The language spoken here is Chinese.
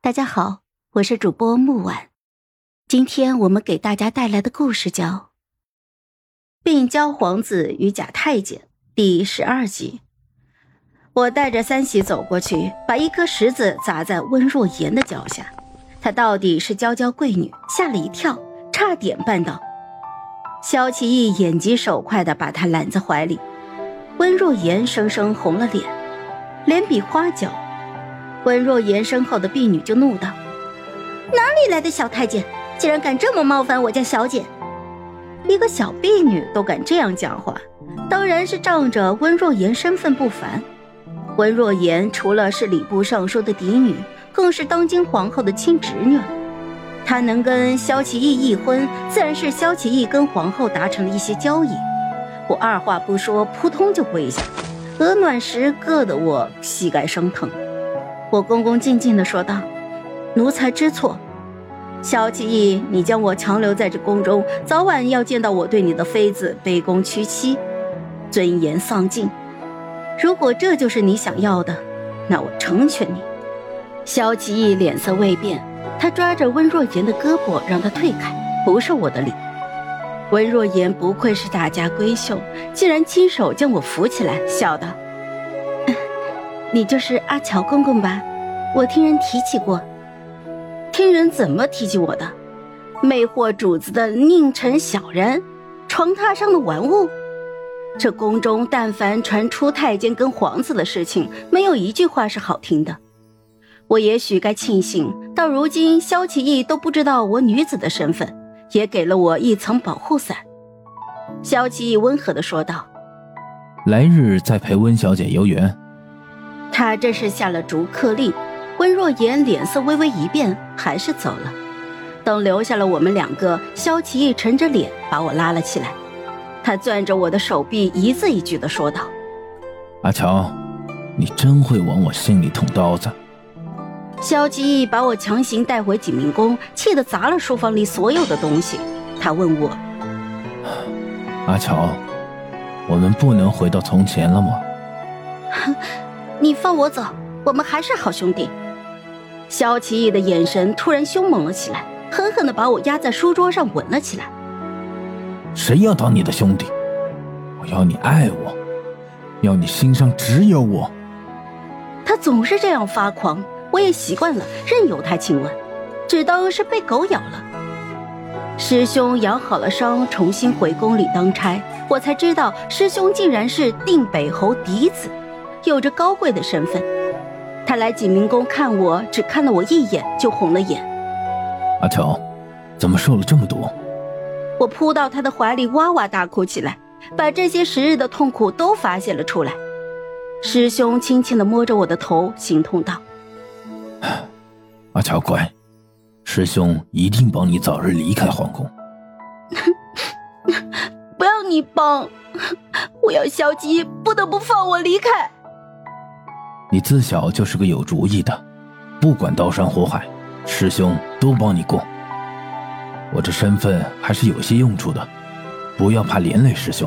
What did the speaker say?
大家好，我是主播木婉，今天我们给大家带来的故事叫《病娇皇子与假太监》第十二集。我带着三喜走过去，把一颗石子砸在温若言的脚下。她到底是娇娇贵女，吓了一跳，差点绊倒。萧启义眼疾手快地把她揽在怀里，温若言生生红了脸，脸比花娇。温若言身后的婢女就怒道：“哪里来的小太监，竟然敢这么冒犯我家小姐？一个小婢女都敢这样讲话，当然是仗着温若言身份不凡。温若言除了是礼部尚书的嫡女，更是当今皇后的亲侄女。她能跟萧启义议婚，自然是萧启义跟皇后达成了一些交易。我二话不说，扑通就跪下，鹅卵石硌得我膝盖生疼。”我恭恭敬敬地说道：“奴才知错，萧启义，你将我强留在这宫中，早晚要见到我对你的妃子卑躬屈膝、尊严丧尽。如果这就是你想要的，那我成全你。”萧启义脸色未变，他抓着温若言的胳膊，让她退开，不是我的礼。温若言不愧是大家闺秀，竟然亲手将我扶起来，笑道。你就是阿乔公公吧？我听人提起过。听人怎么提起我的？魅惑主子的佞臣小人，床榻上的玩物。这宫中但凡传出太监跟皇子的事情，没有一句话是好听的。我也许该庆幸，到如今萧启义都不知道我女子的身份，也给了我一层保护伞。萧启义温和的说道：“来日再陪温小姐游园。”他这是下了逐客令，温若言脸色微微一变，还是走了。等留下了我们两个，萧启义沉着脸把我拉了起来，他攥着我的手臂，一字一句的说道：“阿乔，你真会往我心里捅刀子。”萧启义把我强行带回景明宫，气得砸了书房里所有的东西。他问我：“阿乔，我们不能回到从前了吗？” 你放我走，我们还是好兄弟。萧奇义的眼神突然凶猛了起来，狠狠地把我压在书桌上吻了起来。谁要当你的兄弟？我要你爱我，要你心上只有我。他总是这样发狂，我也习惯了，任由他亲吻，只当是被狗咬了。师兄养好了伤，重新回宫里当差，我才知道师兄竟然是定北侯嫡子。有着高贵的身份，他来景明宫看我，只看了我一眼就红了眼。阿乔，怎么瘦了这么多？我扑到他的怀里，哇哇大哭起来，把这些时日的痛苦都发泄了出来。师兄轻轻的摸着我的头，心痛道：“阿乔乖，师兄一定帮你早日离开皇宫。”不要你帮，我要萧吉不得不放我离开。你自小就是个有主意的，不管刀山火海，师兄都帮你过。我这身份还是有些用处的，不要怕连累师兄。